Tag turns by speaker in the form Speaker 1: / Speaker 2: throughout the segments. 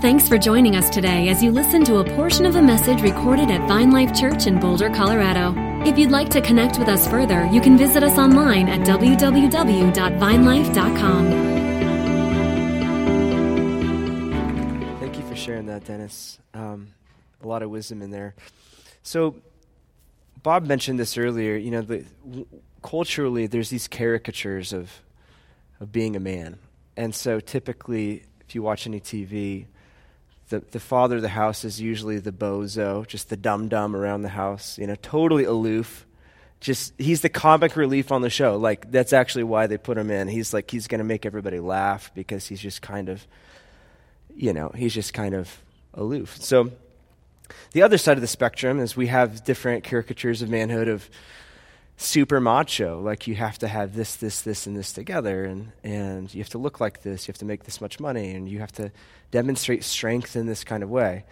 Speaker 1: Thanks for joining us today as you listen to a portion of a message recorded at Vine Life Church in Boulder, Colorado. If you'd like to connect with us further, you can visit us online at www.vinelife.com.
Speaker 2: Thank you for sharing that, Dennis. Um, a lot of wisdom in there. So, Bob mentioned this earlier. You know, the, w- culturally, there's these caricatures of of being a man, and so typically, if you watch any TV, the, the father of the house is usually the bozo, just the dum dum around the house, you know, totally aloof. Just he's the comic relief on the show. Like that's actually why they put him in. He's like he's going to make everybody laugh because he's just kind of, you know, he's just kind of aloof. So the other side of the spectrum is we have different caricatures of manhood of super macho like you have to have this this this and this together and and you have to look like this you have to make this much money and you have to demonstrate strength in this kind of way.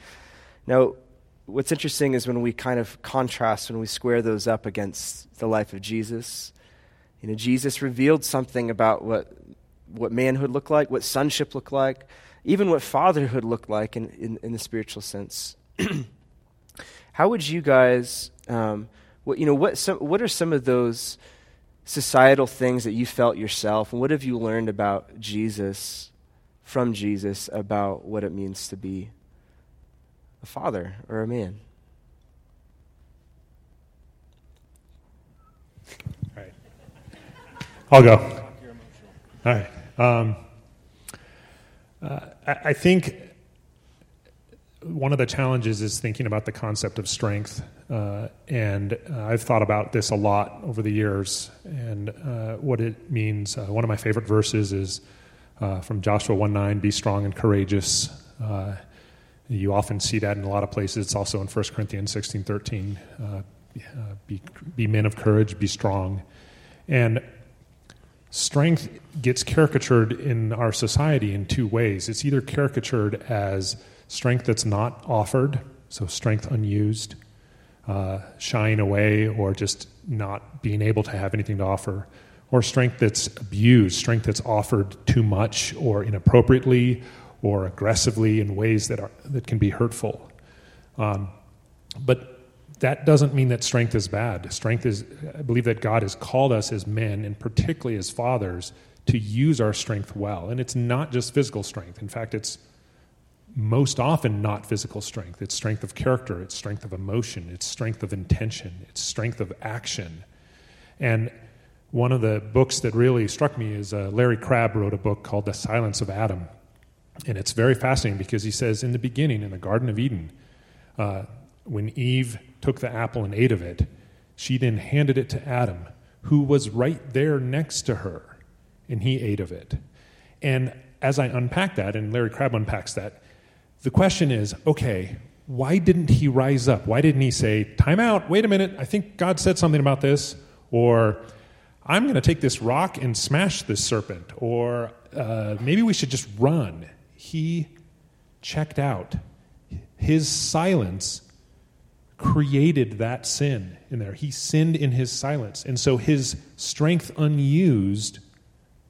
Speaker 2: Now what's interesting is when we kind of contrast when we square those up against the life of jesus you know jesus revealed something about what what manhood looked like what sonship looked like even what fatherhood looked like in, in, in the spiritual sense. How would you guys um, what, you know, what, some, what are some of those societal things that you felt yourself, and what have you learned about Jesus, from Jesus, about what it means to be a father or a man?
Speaker 3: All right. I'll go. All right. Um, uh, I, I think one of the challenges is thinking about the concept of strength. Uh, and uh, I've thought about this a lot over the years and uh, what it means. Uh, one of my favorite verses is uh, from Joshua 1 9, be strong and courageous. Uh, you often see that in a lot of places. It's also in 1 Corinthians 16 13. be, be men of courage, be strong. And strength gets caricatured in our society in two ways. It's either caricatured as strength that's not offered, so strength unused, uh, shying away, or just not being able to have anything to offer, or strength that's abused, strength that's offered too much or inappropriately or aggressively in ways that, are, that can be hurtful. Um, but that doesn't mean that strength is bad. Strength is, I believe that God has called us as men, and particularly as fathers, to use our strength well. And it's not just physical strength. In fact, it's most often not physical strength. It's strength of character, it's strength of emotion, it's strength of intention, it's strength of action. And one of the books that really struck me is uh, Larry Crabb wrote a book called The Silence of Adam. And it's very fascinating because he says, in the beginning, in the Garden of Eden, uh, when Eve took the apple and ate of it, she then handed it to Adam, who was right there next to her, and he ate of it. And as I unpack that, and Larry Crabb unpacks that, the question is okay, why didn't he rise up? Why didn't he say, time out, wait a minute, I think God said something about this? Or, I'm going to take this rock and smash this serpent. Or, uh, maybe we should just run. He checked out. His silence created that sin in there. He sinned in his silence. And so his strength unused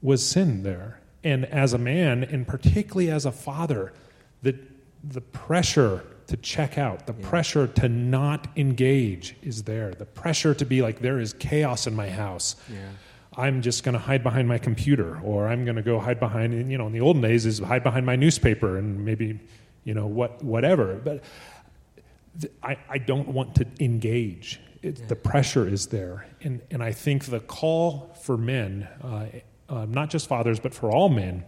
Speaker 3: was sin there. And as a man, and particularly as a father, the the pressure to check out, the yeah. pressure to not engage is there. The pressure to be like, there is chaos in my house. Yeah. I'm just going to hide behind my computer, or I'm going to go hide behind, you know, in the olden days is hide behind my newspaper and maybe, you know, what, whatever. But th- I, I don't want to engage. It, yeah. The pressure is there. And, and I think the call for men, uh, uh, not just fathers, but for all men,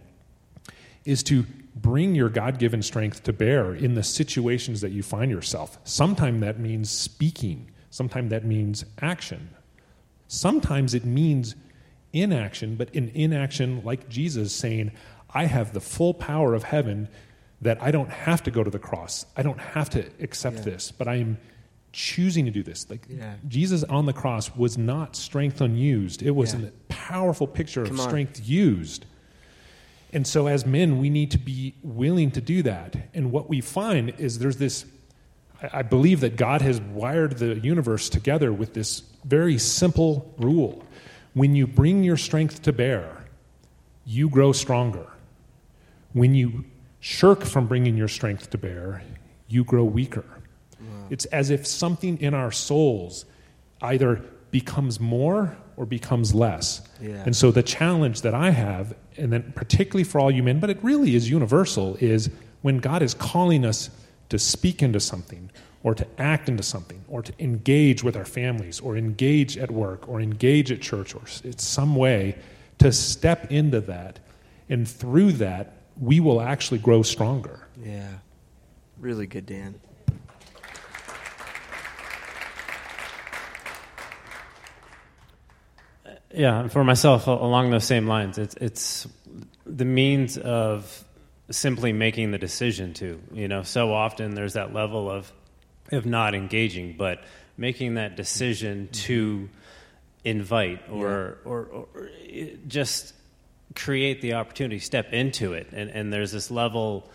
Speaker 3: is to bring your God given strength to bear in the situations that you find yourself. Sometimes that means speaking, sometimes that means action. Sometimes it means inaction, but in inaction, like Jesus saying, I have the full power of heaven that I don't have to go to the cross. I don't have to accept yeah. this, but I am choosing to do this. Like yeah. Jesus on the cross was not strength unused. It was yeah. a powerful picture Come of strength on. used. And so, as men, we need to be willing to do that. And what we find is there's this I believe that God has wired the universe together with this very simple rule. When you bring your strength to bear, you grow stronger. When you shirk from bringing your strength to bear, you grow weaker. Wow. It's as if something in our souls either becomes more or becomes less. Yeah. And so the challenge that I have, and then particularly for all you men, but it really is universal, is when God is calling us to speak into something or to act into something or to engage with our families or engage at work or engage at church or it's some way to step into that and through that we will actually grow stronger
Speaker 2: yeah really good dan
Speaker 4: yeah and for myself along those same lines it's it's the means of simply making the decision to you know so often there's that level of of not engaging, but making that decision mm-hmm. to invite or, yeah. or, or, or, just create the opportunity, step into it. And, and there's this level,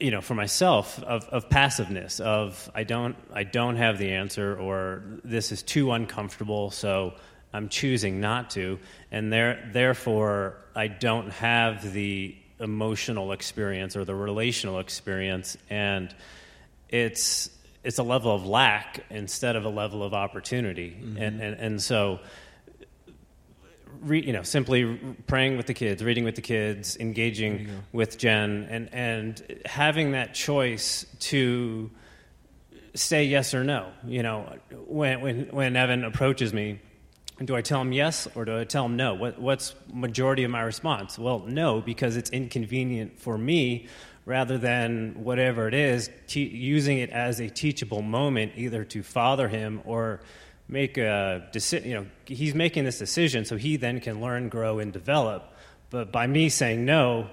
Speaker 4: you know, for myself of, of passiveness of I don't, I don't have the answer or this is too uncomfortable, so I'm choosing not to. And there, therefore, I don't have the emotional experience or the relational experience. And it's, it's a level of lack instead of a level of opportunity. Mm-hmm. And, and, and so, re, you know, simply praying with the kids, reading with the kids, engaging with Jen, and, and having that choice to say yes or no. You know, when, when, when Evan approaches me, do I tell him yes or do I tell him no? What, what's majority of my response? Well, no, because it's inconvenient for me rather than whatever it is, te- using it as a teachable moment, either to father him or make a decision. You know, he's making this decision, so he then can learn, grow, and develop. But by me saying no,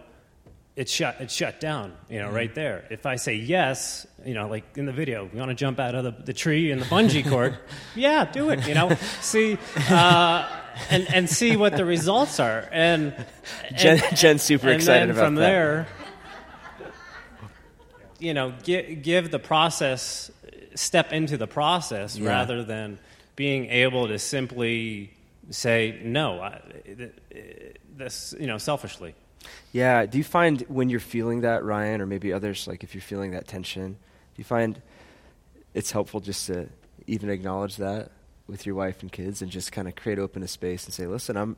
Speaker 4: it's shut. It's shut down. You know, mm-hmm. right there. If I say yes, you know, like in the video, we want to jump out of the, the tree in the bungee cord. yeah, do it. You know, see. Uh, and, and see what the results are, and,
Speaker 2: and Jen, Jen's super excited about
Speaker 4: from
Speaker 2: that.
Speaker 4: there, you know, give, give the process, step into the process yeah. rather than being able to simply say no. I, this, you know, selfishly.
Speaker 2: Yeah. Do you find when you're feeling that, Ryan, or maybe others, like if you're feeling that tension, do you find it's helpful just to even acknowledge that with your wife and kids and just kind of create open a space and say, listen, I'm,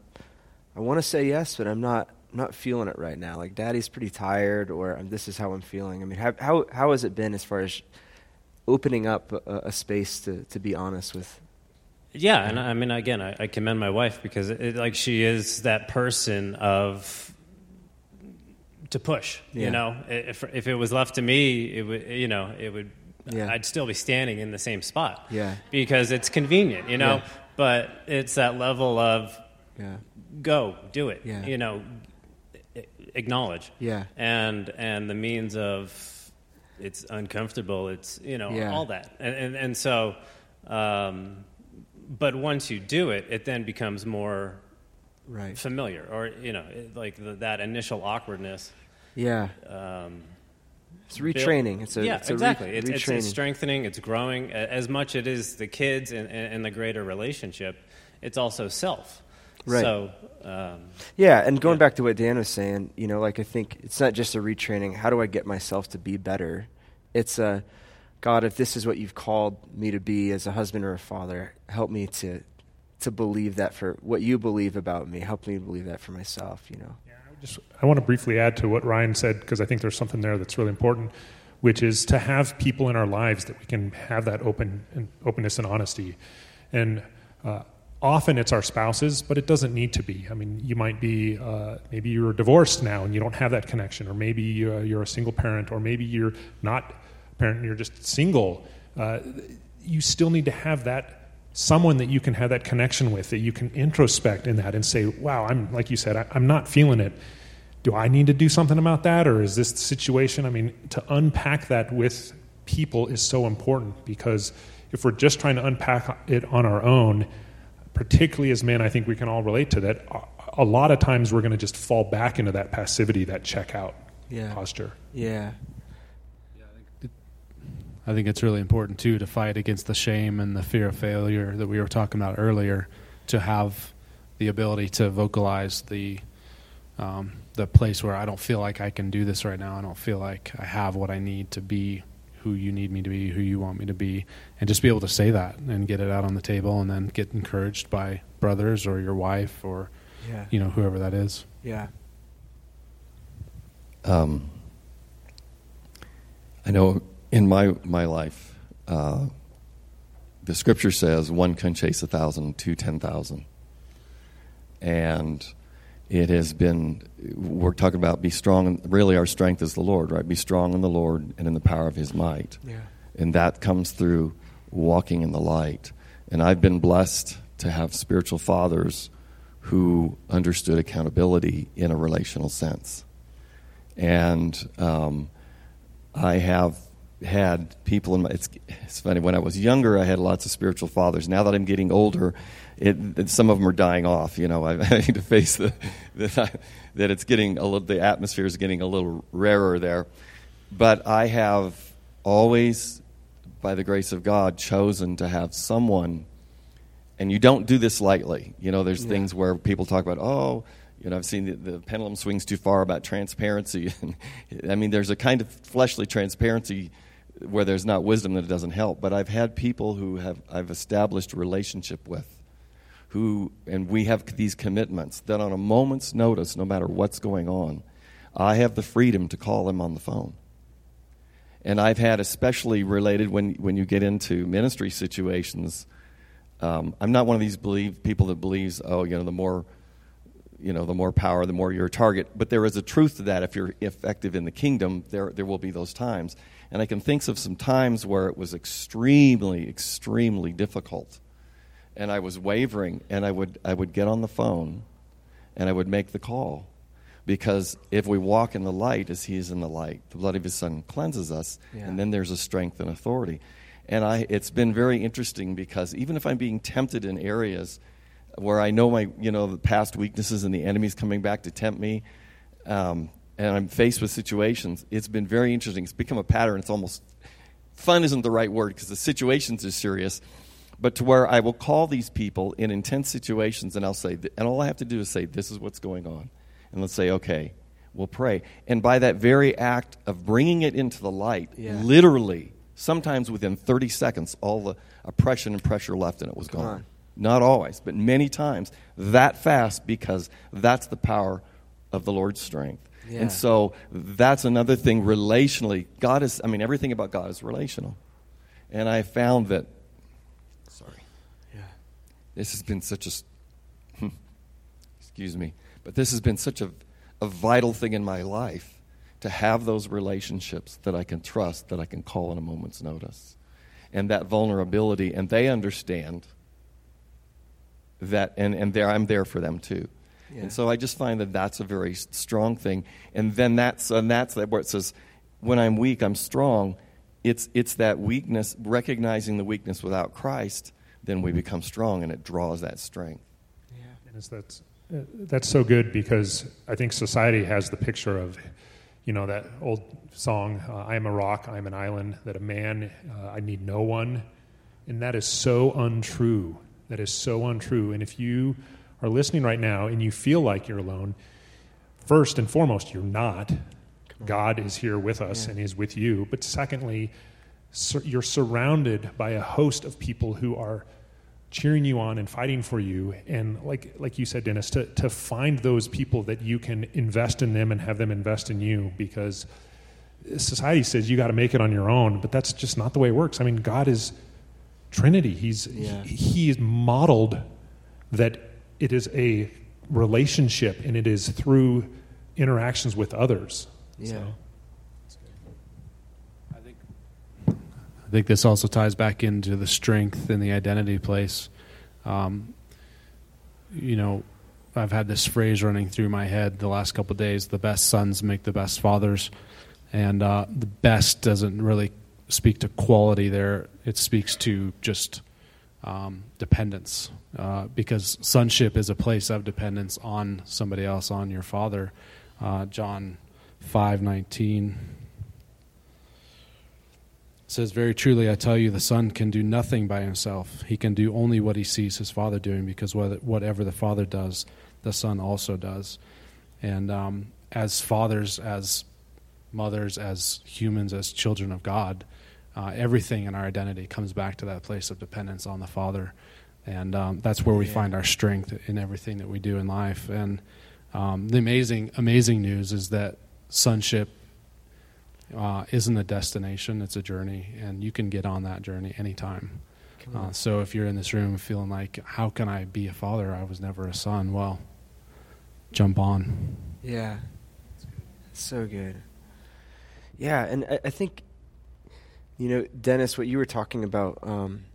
Speaker 2: I want to say yes, but I'm not I'm not feeling it right now. Like daddy's pretty tired, or um, this is how I'm feeling. I mean, how how how has it been as far as opening up a, a space to to be honest with?
Speaker 4: Yeah, and I mean, again, I, I commend my wife because it, it, like she is that person of to push. Yeah. You know, if if it was left to me, it would you know it would. Yeah. I'd still be standing in the same spot.
Speaker 2: Yeah.
Speaker 4: Because it's convenient, you know. Yeah. But it's that level of yeah. go, do it. Yeah. You know, acknowledge.
Speaker 2: Yeah.
Speaker 4: And and the means of it's uncomfortable. It's you know yeah. all that. And and, and so, um, but once you do it, it then becomes more
Speaker 2: right
Speaker 4: familiar, or you know, it, like the, that initial awkwardness.
Speaker 2: Yeah. Um, it's retraining. It's a,
Speaker 4: yeah,
Speaker 2: it's
Speaker 4: a exactly. Re- it's, it's, it's, strengthening. It's growing. As much as it is the kids and, and the greater relationship, it's also self.
Speaker 2: Right.
Speaker 4: So, um,
Speaker 2: yeah, and going yeah. back to what Dan was saying, you know, like I think it's not just a retraining. How do I get myself to be better? It's a God, if this is what you've called me to be as a husband or a father, help me to to believe that for what you believe about me. Help me believe that for myself. You know.
Speaker 3: Yeah, just I want to briefly add to what Ryan said because I think there's something there that's really important, which is to have people in our lives that we can have that open and openness and honesty, and. Uh, often it's our spouses, but it doesn't need to be. I mean, you might be, uh, maybe you're divorced now and you don't have that connection, or maybe you're, uh, you're a single parent, or maybe you're not a parent and you're just single. Uh, you still need to have that someone that you can have that connection with, that you can introspect in that and say, wow, I'm, like you said, I, I'm not feeling it. Do I need to do something about that, or is this the situation? I mean, to unpack that with people is so important because if we're just trying to unpack it on our own, particularly as men, I think we can all relate to that. A lot of times we're going to just fall back into that passivity, that checkout
Speaker 2: yeah.
Speaker 3: posture.
Speaker 2: Yeah.
Speaker 5: I think it's really important too to fight against the shame and the fear of failure that we were talking about earlier. To have the ability to vocalize the um, the place where I don't feel like I can do this right now. I don't feel like I have what I need to be who you need me to be, who you want me to be, and just be able to say that and get it out on the table, and then get encouraged by brothers or your wife or
Speaker 2: Yeah.
Speaker 5: you know whoever that is.
Speaker 2: Yeah.
Speaker 6: Um, I know in my my life, uh, the scripture says one can chase a thousand, two ten thousand, and it has been. We're talking about be strong. Really, our strength is the Lord, right? Be strong in the Lord and in the power of His might,
Speaker 2: Yeah.
Speaker 6: and that comes through walking in the light. And I've been blessed to have spiritual fathers who understood accountability in a relational sense and um, I have had people in my. It's, it's funny when I was younger, I had lots of spiritual fathers. Now that I'm getting older, it, it- some of them are dying off. You know, I'm having to face the, the that it's getting a little. The atmosphere is getting a little rarer there, but I have always, by the grace of God, chosen to have someone and you don't do this lightly. You know, there's
Speaker 2: Yeah.
Speaker 6: things where people talk about, oh, you know, I've seen the, the pendulum swings too far about transparency. I mean, there's a kind of fleshly transparency where there's not wisdom that it doesn't help. But I've had people who have I've established a relationship with, who and we have these commitments that on a moment's notice, no matter what's going on, I have the freedom to call them on the phone. And I've had especially related when when you get into ministry situations. Um, I'm not one of these believe people that believes, oh, you know, the more, you know, the more power, the more you're a target. But there is a truth to that. If you're effective in the kingdom, there there will be those times. And I can think of some times where it was extremely, extremely difficult, and I was wavering, and I would I would get on the phone, and I would make the call, because if we walk in the light as He is in the light, the blood of His Son cleanses us,
Speaker 2: Yeah.
Speaker 6: and then there's a strength and authority. And I, it's been very interesting because even if I'm being tempted in areas where I know my, you know, the past weaknesses and the enemy's coming back to tempt me, um, and I'm faced with situations, it's been very interesting. It's become a pattern. It's almost fun isn't the right word because the situations are serious, but to where I will call these people in intense situations and I'll say, and all I have to do is say, this is what's going on. And let's say, okay, we'll pray. And by that very act of bringing it into the light,
Speaker 2: Yeah.
Speaker 6: literally, sometimes within 30 seconds, all the oppression and pressure left and it was
Speaker 2: Come
Speaker 6: gone.
Speaker 2: on.
Speaker 6: Not always, but many times that fast because that's the power of the Lord's strength.
Speaker 2: Yeah.
Speaker 6: And so that's another thing relationally. God is, I mean, everything about God is relational. And I found that, sorry,
Speaker 2: Yeah.
Speaker 6: this has been such a, hmm, excuse me, but this has been such a, a vital thing in my life to have those relationships that I can trust, that I can call in a moment's notice. And that vulnerability, and they understand that, and, and there, I'm there for them too.
Speaker 2: Yeah.
Speaker 6: And so I just find that that's a very strong thing. And then that's, and that's that where it says, when I'm weak, I'm strong. It's, it's that weakness, recognizing the weakness without Christ, then we become strong and it draws that strength.
Speaker 3: Yeah, And it's that's uh, that's so good because I think society has the picture of, you know, that old song, uh, "I am a rock, I am an island," that a man, uh, I need no one, and that is so untrue. That is so untrue. And if you are listening right now and you feel like you're alone, first and foremost, you're not. God is here with us and is with you. But secondly, sur- you're surrounded by a host of people who are cheering you on and fighting for you and like like you said dennis to, to find those people that you can invest in them and have them invest in you because society says you got to make it on your own but that's just not the way it works i mean god is trinity he's
Speaker 2: Yeah.
Speaker 3: he, he is modeled that it is a relationship and it is through interactions with others
Speaker 2: Yeah.
Speaker 3: So-
Speaker 5: I think this also ties back into the strength and the identity place. Um, you know, I've had this phrase running through my head the last couple of days: "The best sons make the best fathers," and uh, the best doesn't really speak to quality there. It speaks to just um, dependence, uh, because sonship is a place of dependence on somebody else, on your father. Uh, John five nineteen says, Very truly, I tell you, the Son can do nothing by himself. He can do only what he sees his Father doing, because whatever the Father does, the Son also does. And um, as fathers, as mothers, as humans, as children of God, uh, everything in our identity comes back to that place of dependence on the Father. And um, that's where we
Speaker 2: Yeah.
Speaker 5: find our strength in everything that we do in life. And um, the amazing, amazing news is that sonship uh, isn't a destination, it's a journey. And you can get on that journey anytime. Uh, so if you're in this room feeling like, how can I be a father? I was never a son. Well, jump on.
Speaker 2: Yeah. So good. Yeah, and I, I think, you know, Dennis, what you were talking about um,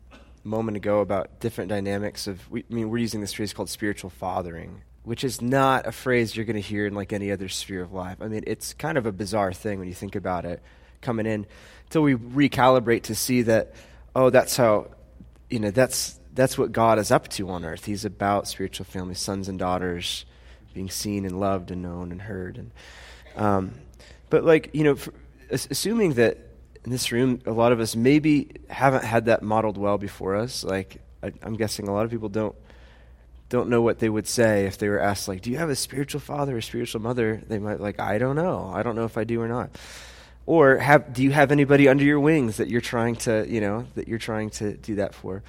Speaker 2: moment ago about different dynamics of, we, I mean, we're using this phrase called spiritual fathering, which is not a phrase you're going to hear in like any other sphere of life. I mean, it's kind of a bizarre thing when you think about it coming in until we recalibrate to see that, oh, that's how, you know, that's that's what God is up to on earth. He's about spiritual family, sons and daughters being seen and loved and known and heard. And um, but like you know, for, assuming that in this room, a lot of us maybe haven't had that modeled well before us. Like I, I'm guessing a lot of people don't don't know what they would say if they were asked like, "Do you have a spiritual father or spiritual mother?" They might like, "I don't know. I don't know if I do or not." Or have do you have anybody under your wings that you're trying to you know that you're trying to do that for?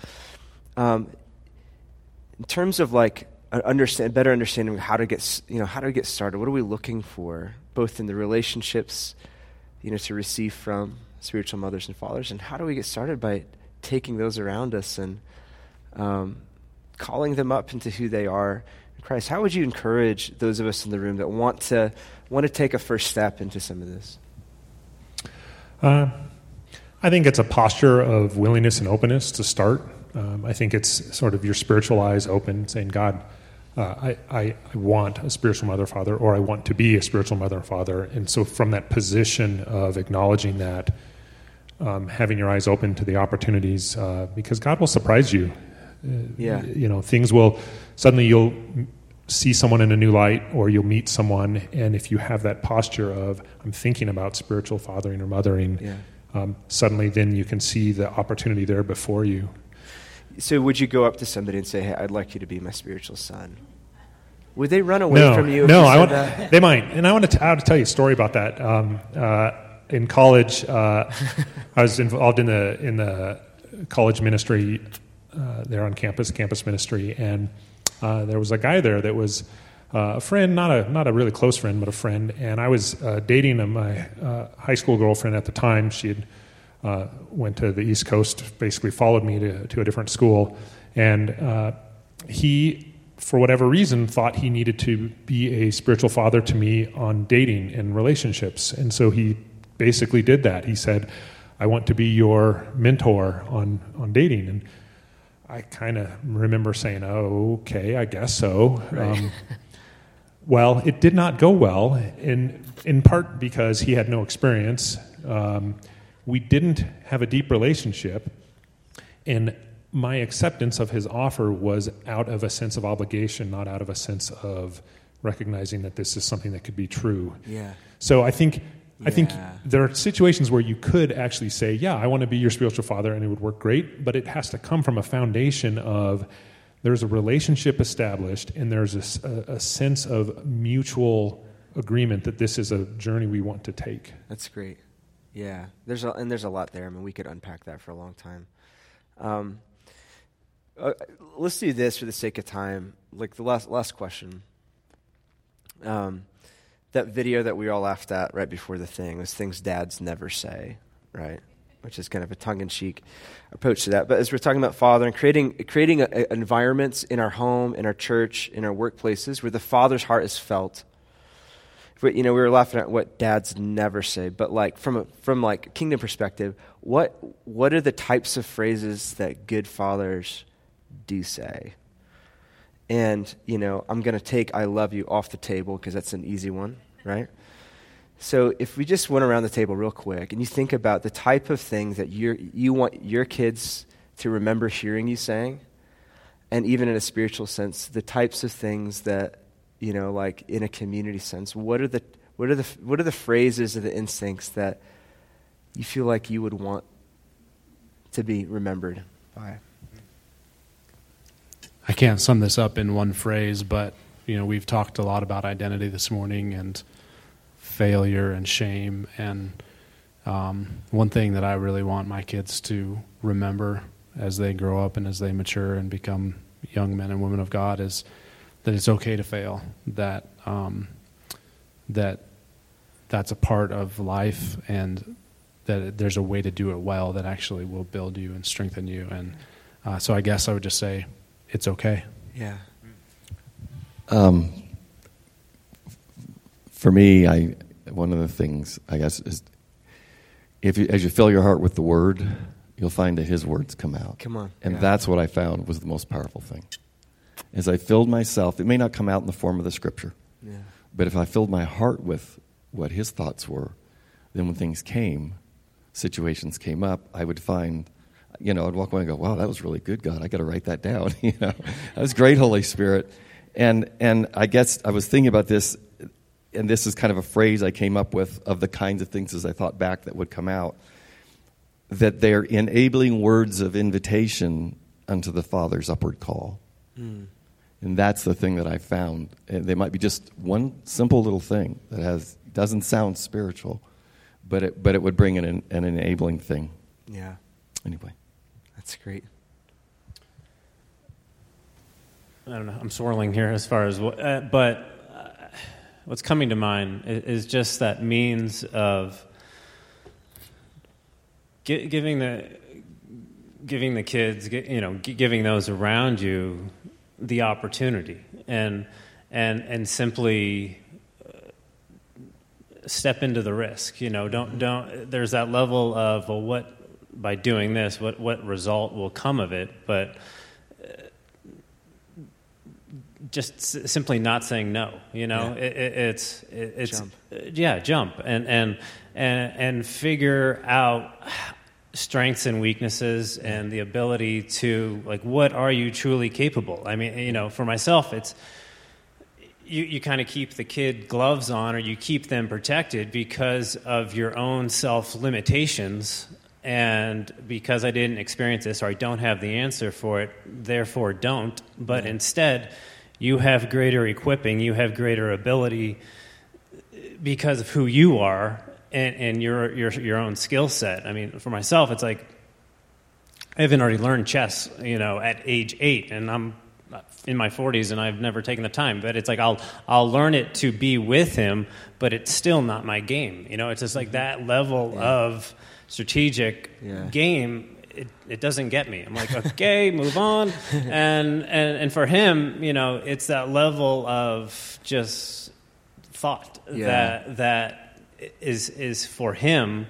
Speaker 2: Um, in terms of like an understand better understanding how to get you know how to get started what are we looking for both in the relationships you know to receive from spiritual mothers and fathers and how do we get started by taking those around us and um, calling them up into who they are in christ how would you encourage those of us in the room that want to want to take a first step into some of this
Speaker 3: Uh, I think it's a posture of willingness and openness to start. Um, I think it's sort of your spiritual eyes open, saying, God, uh, I, I, I want a spiritual mother father, or I want to be a spiritual mother or father. And so, from that position of acknowledging that, um, having your eyes open to the opportunities, uh, because God will surprise you. Uh,
Speaker 2: Yeah.
Speaker 3: You know, things will, suddenly you'll see someone in a new light or you'll meet someone and if you have that posture of i'm thinking about spiritual fathering or mothering
Speaker 2: Yeah.
Speaker 3: um, suddenly then you can see the opportunity there before you
Speaker 2: so would you go up to somebody and say hey i'd like you to be my spiritual son would they run away
Speaker 3: no
Speaker 2: from you if
Speaker 3: no
Speaker 2: you
Speaker 3: I want,
Speaker 2: that?
Speaker 3: they might and i want to, t- I want to tell you a story about that um, uh, in college uh, i was involved in the in the college ministry uh, there on campus campus ministry and uh, there was a guy there that was uh, a friend, not a not a really close friend, but a friend. And I was uh, dating a, my uh, high school girlfriend at the time. She had uh, went to the East Coast, basically followed me to, to a different school, and uh, he, for whatever reason, thought he needed to be a spiritual father to me on dating and relationships, and so he basically did that. He said, "I want to be your mentor on on dating," and I kind of remember saying, "Oh, okay, I guess so." Um, well, it did not go well, in in part because he had no experience. Um, we didn't have a deep relationship, and my acceptance of his offer was out of a sense of obligation, not out of a sense of recognizing that this is something that could be true.
Speaker 2: yeah
Speaker 3: So I think I think there are situations where you could actually say, "Yeah, I want to be your spiritual father," and it would work great. But it has to come from a foundation of there's a relationship established, and there's a sense of mutual agreement that this is a journey we want to take.
Speaker 2: That's great. Yeah, there's a, and there's a lot there. I mean, we could unpack that for a long time. Um, uh, let's do this for the sake of time. Like the last last question. Um, that video that we all laughed at right before the thing was things dads never say, right? Which is kind of a tongue-in-cheek approach to that. But as we're talking about father and creating creating a, a environments in our home, in our church, in our workplaces where the father's heart is felt you know, we were laughing at what dads never say, but like from a, from like kingdom perspective, what what are the types of phrases that good fathers do say? And you know, I'm going to take "I love you" off the table because that's an easy one, right? So if we just went around the table real quick and you think about the type of things that you you want your kids to remember hearing you saying, and even in a spiritual sense, the types of things that you know, like in a community sense, what are the what are the what are the phrases or the instincts that you feel like you would want to be remembered by?
Speaker 5: I can't sum this up in one phrase, but you know, we've talked a lot about identity this morning and failure and shame. And um, one thing that I really want my kids to remember as they grow up and as they mature and become young men and women of God is that it's okay to fail. That um, that that's a part of life, and that there's a way to do it well that actually will build you and strengthen you. And uh, so, I guess I would just say it's okay.
Speaker 2: Yeah.
Speaker 6: Um, for me, I one of the things I guess is if you, as you fill your heart with the Word, you'll find that His words come out.
Speaker 2: Come on.
Speaker 6: and
Speaker 2: Yeah.
Speaker 6: that's what I found was the most powerful thing. As I filled myself, it may not come out in the form of the Scripture,
Speaker 2: Yeah.
Speaker 6: but if I filled my heart with what His thoughts were, then when things came, situations came up, I would find. You know, I'd walk away and go, "Wow, that was really good, God. I got to write that down." you know, that was great, Holy Spirit. And and I guess I was thinking about this and this is kind of a phrase I came up with of the kinds of things as I thought back that would come out that they're enabling words of invitation unto the Father's upward call. And that's the thing that I found. And they might be just one simple little thing that has doesn't sound spiritual, but it but it would bring an an enabling thing.
Speaker 2: Yeah.
Speaker 6: Anyway.
Speaker 2: That's great.
Speaker 4: I don't know. I'm swirling here as far as what, uh, but uh, what's coming to mind is, is just that means of gi- giving the giving the kids, gi- you know, gi- giving those around you the opportunity, and and and simply uh, step into the risk. You know, don't don't. There's that level of well, what by doing this, what what result will come of it, but just s- simply not saying no. You know,
Speaker 2: Yeah.
Speaker 4: it, it, it's it, it's
Speaker 2: Jump.
Speaker 4: uh, yeah, jump and and and and figure out strengths and weaknesses and the ability to like what are you truly capable. I mean, you know, for myself, it's you, you kind of keep the kid gloves on or you keep them protected because of your own self limitations and because I didn't experience this or I don't have the answer for it, therefore don't. But instead, you have greater equipping, you have greater ability because of who you are and, and your, your, your own skill set. I mean, for myself, it's like I haven't already learned chess, you know, at age eight, and I'm in my 40s and I've never taken the time. But it's like I'll I'll learn it to be with him, but it's still not my game. You know, it's just like mm-hmm. that level of strategic
Speaker 2: Yeah.
Speaker 4: game. It, it doesn't get me. I'm like, okay, move on. And, and and for him, you know, it's that level of just thought
Speaker 2: Yeah.
Speaker 4: that that is is for him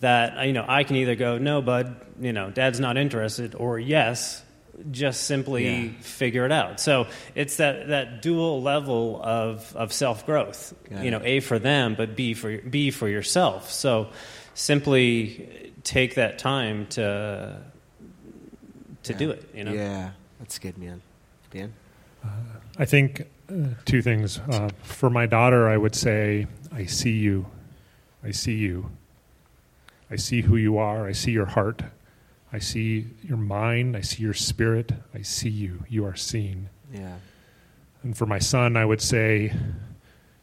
Speaker 4: that you know I can either go no bud you know dad's not interested or yes just simply
Speaker 2: Yeah.
Speaker 4: figure it out so it's that that dual level of of self growth you know a for them but b for b for yourself so simply take that time to to
Speaker 2: Yeah.
Speaker 4: do it you know
Speaker 2: Yeah. That's good, man. Dan?
Speaker 3: I think uh, two things. Uh, for my daughter, I would say, I see you. I see you. I see who you are. I see your heart. I see your mind. I see your spirit. I see you. You are seen.
Speaker 2: Yeah.
Speaker 3: And for my son, I would say,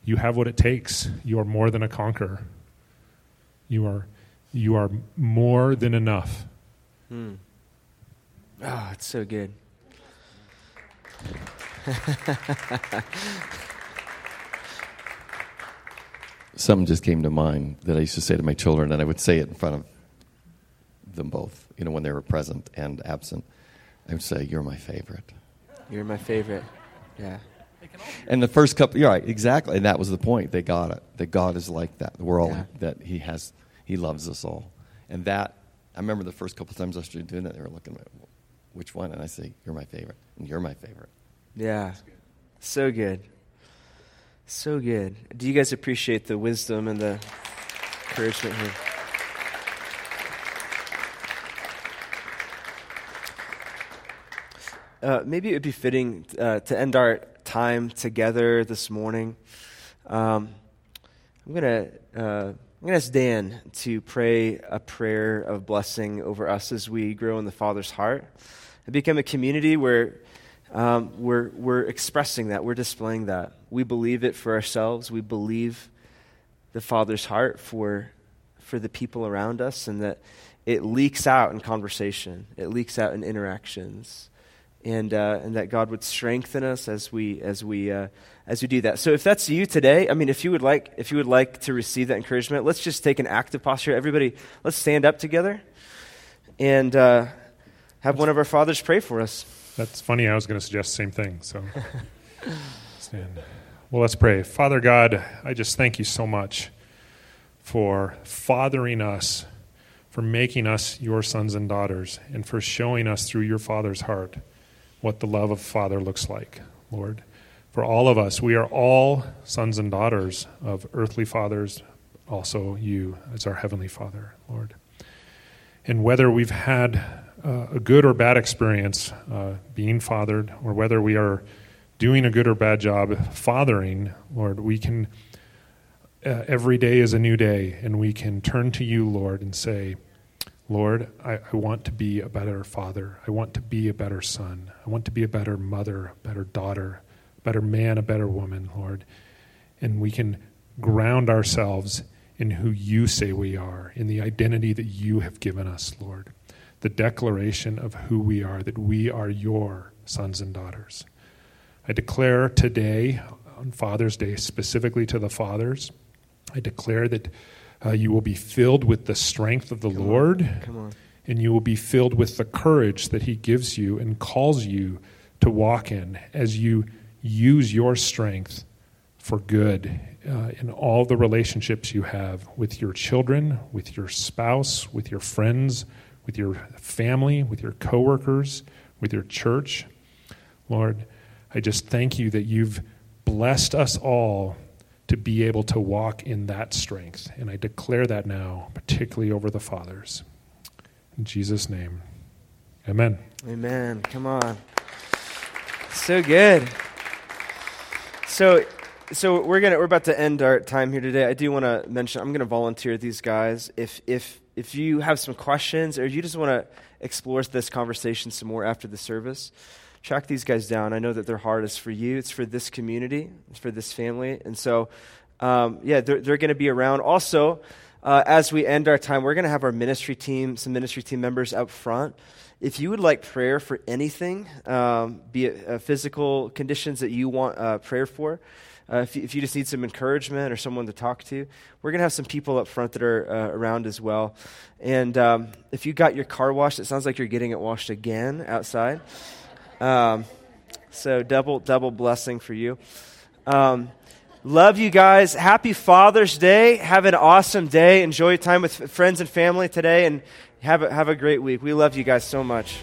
Speaker 3: you have what it takes. You are more than a conqueror. You are, you are more than enough.
Speaker 2: Hmm. Oh, it's so good.
Speaker 6: Something just came to mind that I used to say to my children, and I would say it in front of them both, you know, when they were present and absent. I would say, You're my favorite.
Speaker 2: You're my favorite. Yeah.
Speaker 6: And the first couple, you're right, exactly. And that was the point. They got it. That God is like that. We're all,
Speaker 2: Yeah.
Speaker 6: that He has, He loves us all. And that, I remember the first couple times I started doing that, they were looking at me, which one? And I say, You're my favorite. And you're my favorite.
Speaker 2: Yeah. So good. So good. Do you guys appreciate the wisdom and the encouragement here? Uh, maybe it would be fitting uh, to end our time together this morning. Um, I'm gonna uh, I'm gonna ask Dan to pray a prayer of blessing over us as we grow in the Father's heart and become a community where um, we're, we're expressing that, we're displaying that. We believe it for ourselves, we believe the Father's heart for, for the people around us, and that it leaks out in conversation, it leaks out in interactions. And, uh, and that God would strengthen us as we, as, we, uh, as we do that. So if that's you today, I mean, if you would like, if you would like to receive that encouragement, let's just take an active posture. Everybody, let's stand up together and uh, have one of our fathers pray for us.
Speaker 3: That's funny. I was going to suggest the same thing. So stand. Well, let's pray. Father God, I just thank you so much for fathering us, for making us your sons and daughters, and for showing us through your Father's heart what the love of Father looks like, Lord. For all of us, we are all sons and daughters of earthly fathers, also you as our Heavenly Father, Lord. And whether we've had uh, a good or bad experience uh, being fathered, or whether we are doing a good or bad job fathering, Lord, we can, uh, every day is a new day, and we can turn to you, Lord, and say, Lord, I, I, want to be a better father. I want to be a better son. I want to be a better mother, a better daughter, a better man, a better woman, Lord. And we can ground ourselves in who you say we are, in the identity that you have given us, Lord the declaration of who we are, that we are your sons and daughters. I declare today, on Father's Day, specifically to the fathers, I declare that uh, you will be filled with the strength of the Come Lord.
Speaker 2: On. Come on.
Speaker 3: And you will be filled with the courage that He gives you and calls you to walk in as you use your strength for good uh, in all the relationships you have with your children, with your spouse, with your friends, with your family, with your coworkers, with your church. Lord, I just thank you that you've blessed us all to be able to walk in that strength. And I declare that now, particularly over the fathers. In Jesus' name, amen.
Speaker 2: Amen. Come on. So good. So, so we're gonna we're about to end our time here today. I do want to mention I'm to volunteer these guys if if if you have some questions or you just want to explore this conversation some more after the service, track these guys down. I know that their heart is for you, it's for this community, it's for this family. And so, um, yeah, they're, they're going to be around. Also, uh, as we end our time, we're going to have our ministry team, some ministry team members up front. If you would like prayer for anything, um, be it uh, physical conditions that you want uh, prayer for, uh, if, you, if, you, just need some encouragement or someone to talk to, we're going to have some people up front that are uh, around as well. And um, if you got your car washed, it sounds like you're getting it washed again outside. Um, so double double blessing for you. Um, love you guys. Happy Father's Day. Have an awesome day. Enjoy your time with friends and family today, and have a, have a great week. We love you guys so much.